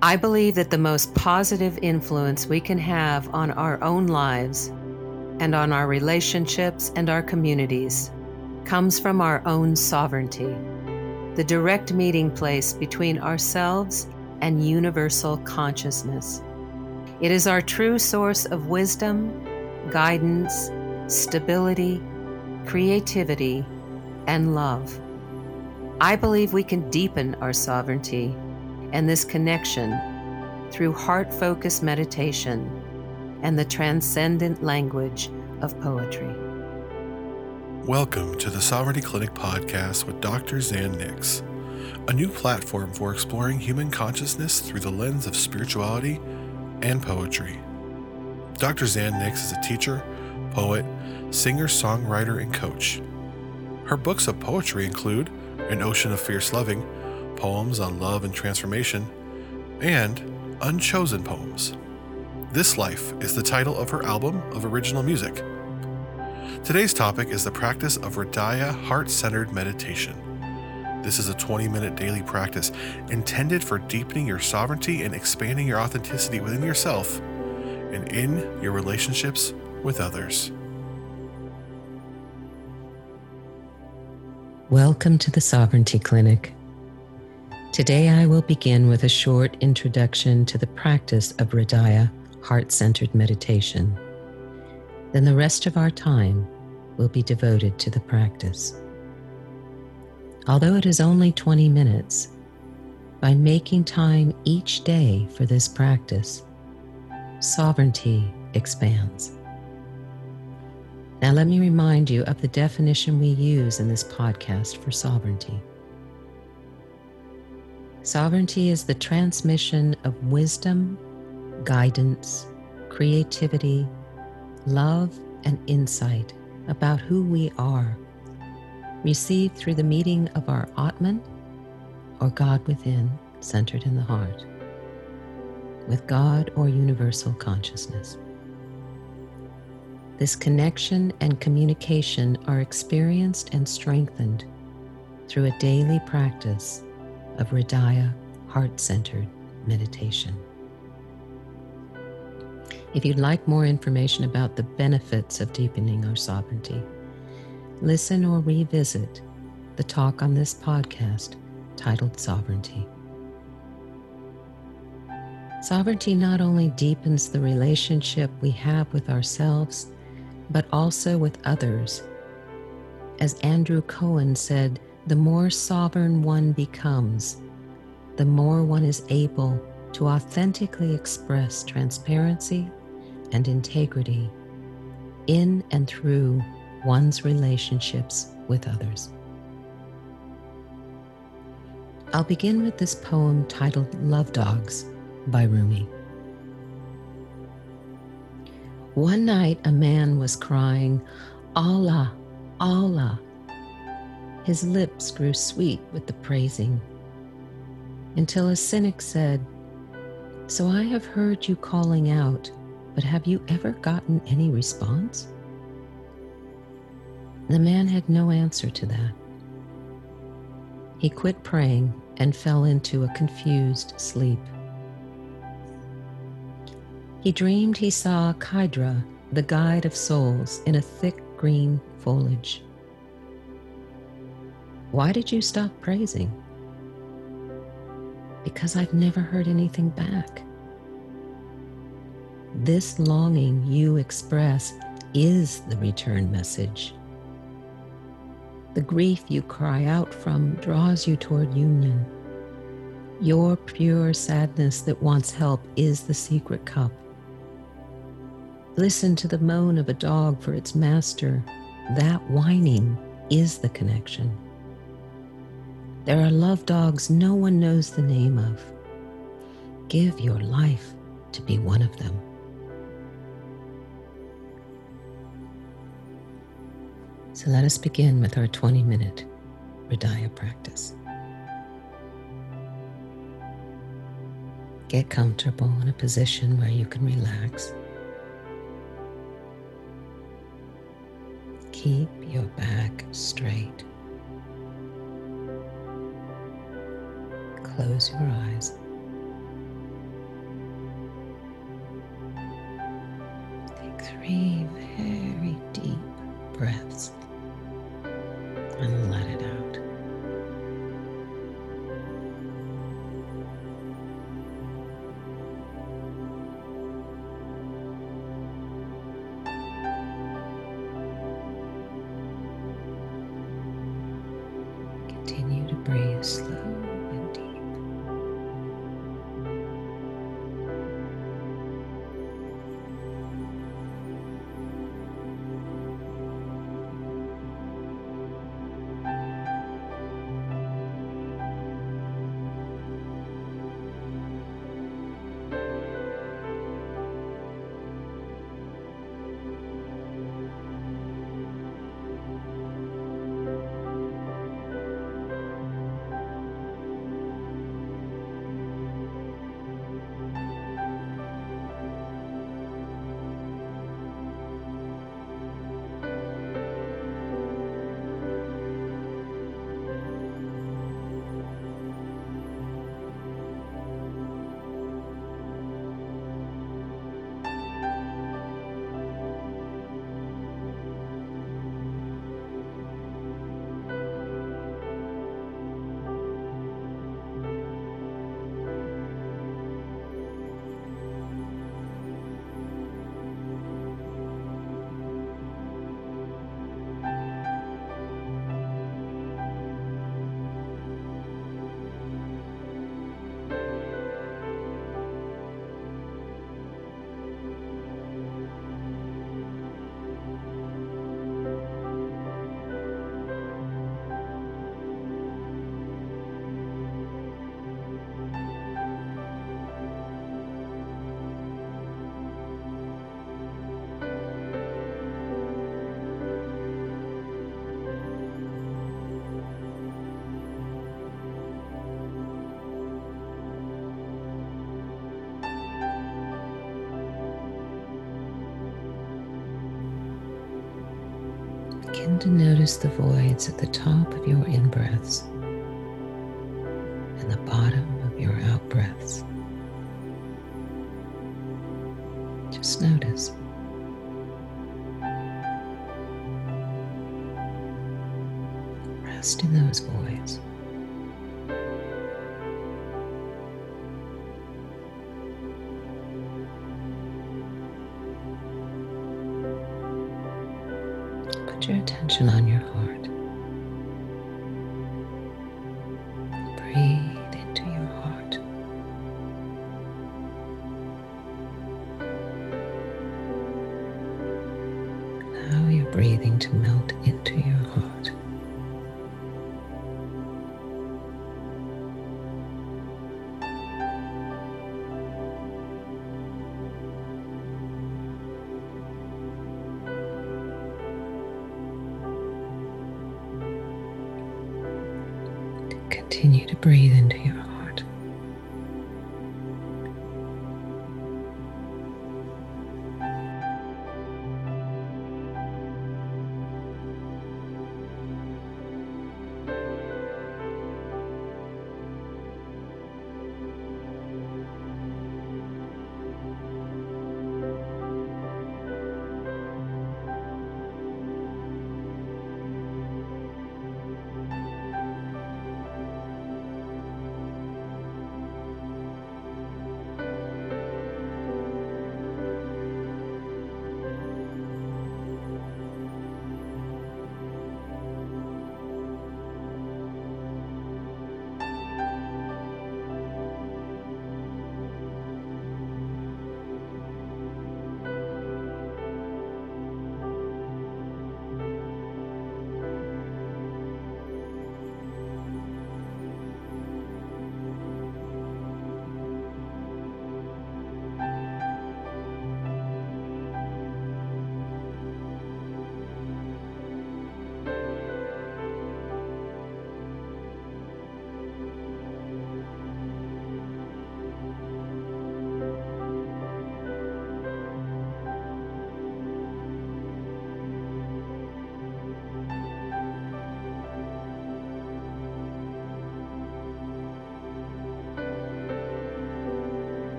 I believe that the most positive influence we can have on our own lives and on our relationships and our communities comes from our own sovereignty, the direct meeting place between ourselves and universal consciousness. It is our true source of wisdom, guidance, stability, creativity, and love. I believe we can deepen our sovereignty and this connection through heart focused meditation and the transcendent language of poetry. Welcome to the Sovereignty Clinic podcast with Dr. Zan Nix, a new platform for exploring human consciousness through the lens of spirituality and poetry. Dr. Zan Nix is a teacher, poet, singer, songwriter, and coach. Her books of poetry include An Ocean of Fierce Loving, Poems on Love and Transformation, and Unchosen Poems. This Life is the title of her album of original music. Today's topic is the practice of Hridaya heart centered meditation. This is a 20 minute daily practice intended for deepening your sovereignty and expanding your authenticity within yourself and in your relationships with others. Welcome to the Sovereignty Clinic. Today I will begin with a short introduction to the practice of Hridaya, heart centered meditation. Then the rest of our time will be devoted to the practice. Although it is only 20 minutes, by making time each day for this practice, sovereignty expands. Now, let me remind you of the definition we use in this podcast for sovereignty. Sovereignty is the transmission of wisdom, guidance, creativity, love, and insight about who we are, received through the meeting of our Atman, or God within, centered in the heart, with God or universal consciousness. This connection and communication are experienced and strengthened through a daily practice of Hridaya heart centered meditation. If you'd like more information about the benefits of deepening our sovereignty, listen or revisit the talk on this podcast titled Sovereignty. Sovereignty not only deepens the relationship we have with ourselves but also with others. As Andrew Cohen said, the more sovereign one becomes, the more one is able to authentically express transparency and integrity in and through one's relationships with others. I'll begin with this poem titled Love Dogs by Rumi. One night, a man was crying, Allah, Allah. His lips grew sweet with the praising, until a cynic said, So I have heard you calling out, but have you ever gotten any response? The man had no answer to that. He quit praying and fell into a confused sleep. He dreamed he saw Khidr, the guide of souls, in a thick green foliage. Why did you stop praising? Because I've never heard anything back. This longing you express is the return message. The grief you cry out from draws you toward union. Your pure sadness that wants help is the secret cup. Listen to the moan of a dog for its master. That whining is the connection. There are love dogs no one knows the name of. Give your life to be one of them. So let us begin with our 20 minute Hridaya practice. Get comfortable in a position where you can relax. Keep your back straight. close your eyes. Take three Begin to notice the voids at the top of your in breaths and the bottom of your out breaths. Just notice. Rest in those voids. Breathe into your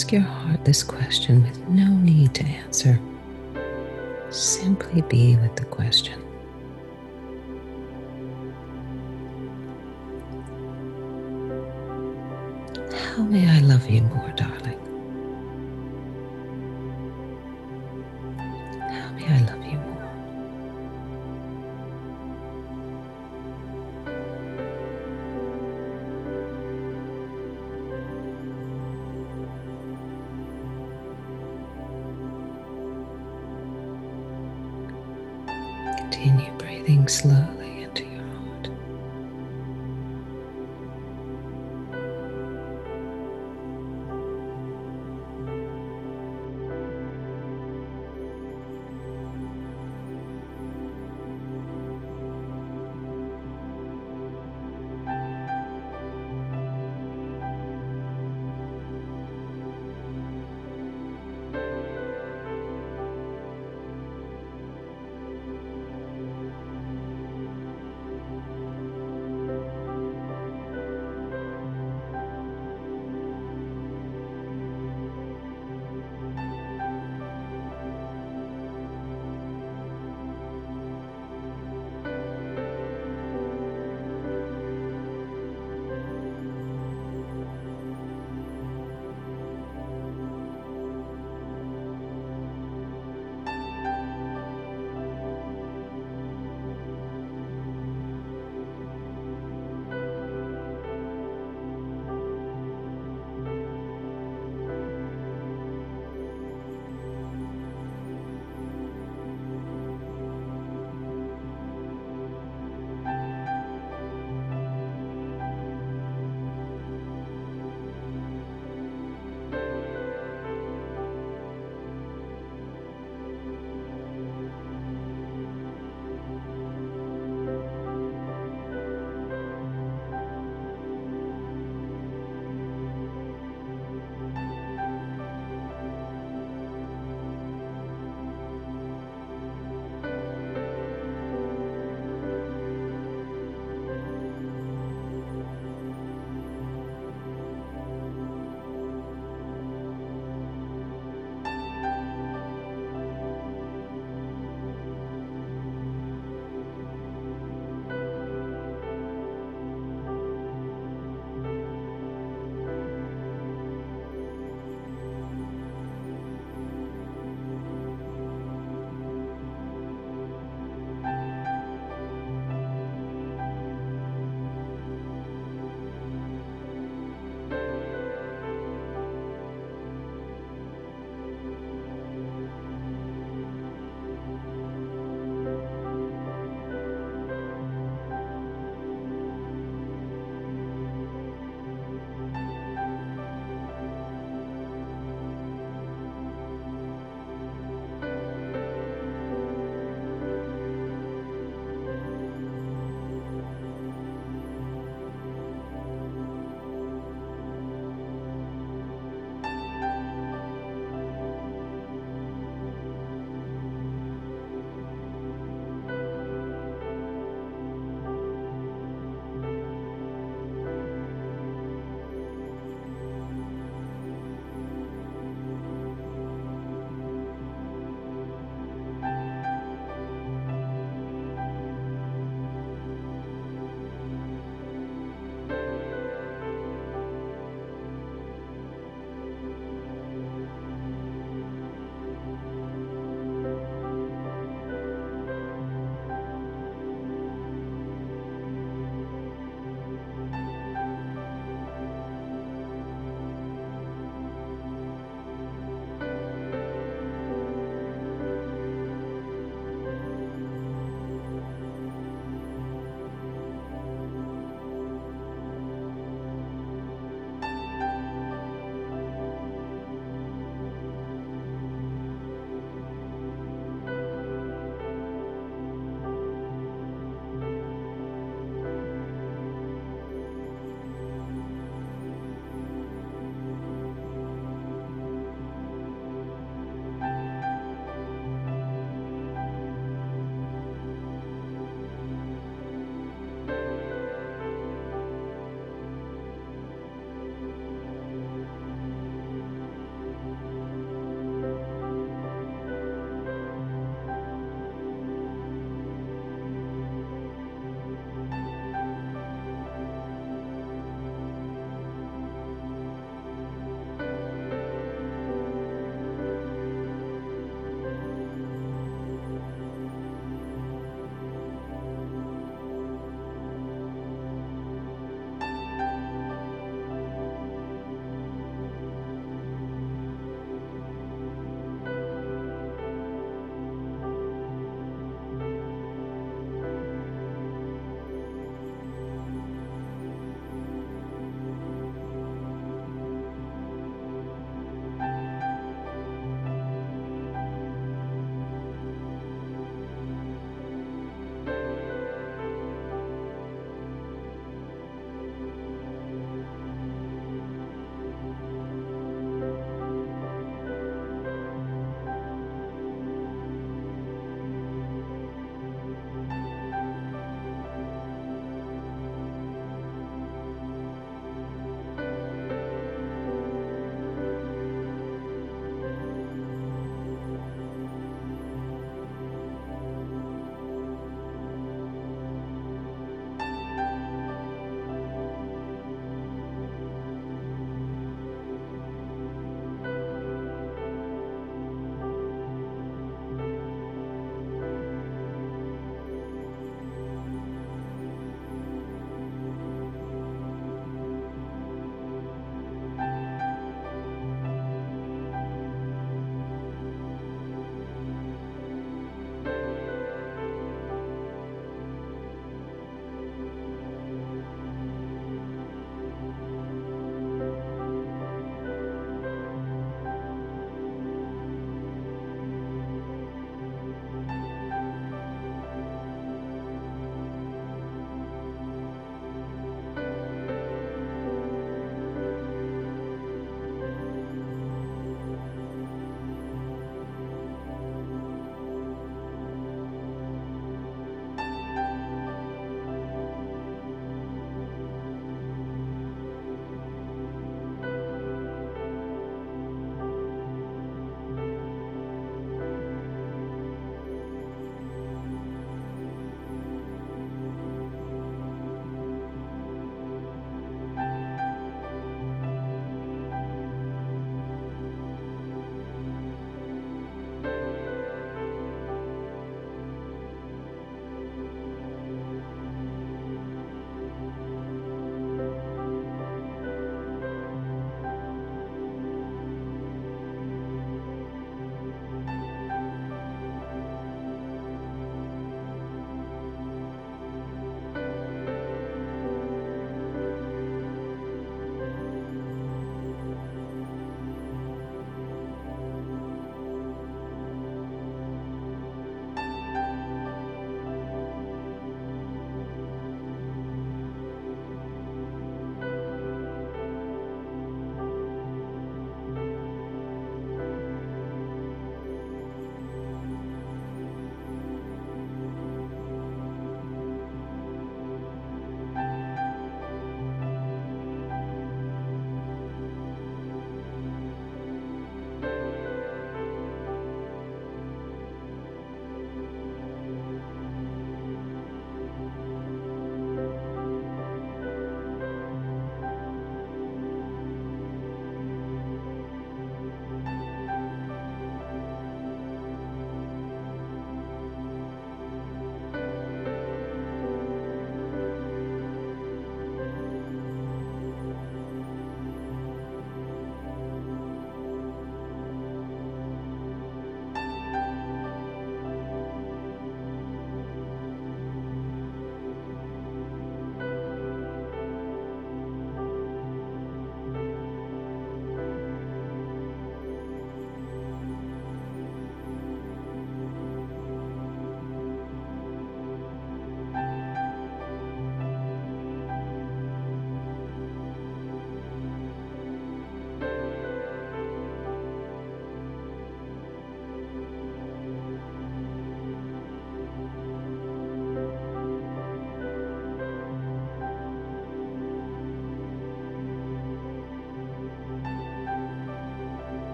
ask your heart this question with no need to answer. Simply be with the question. How may I love you more, darling?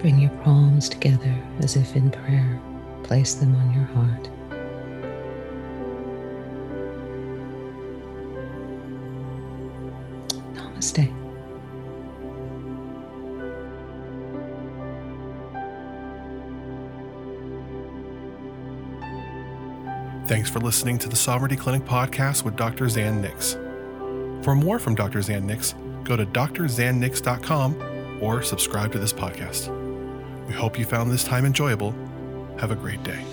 Bring your palms together as if in prayer. Place them on your heart. Namaste. Thanks for listening to the Sovereignty Clinic podcast with Dr. Zan Nix. For more from Dr. Zan Nix, go to drzannix.com or subscribe to this podcast. We hope you found this time enjoyable. Have a great day.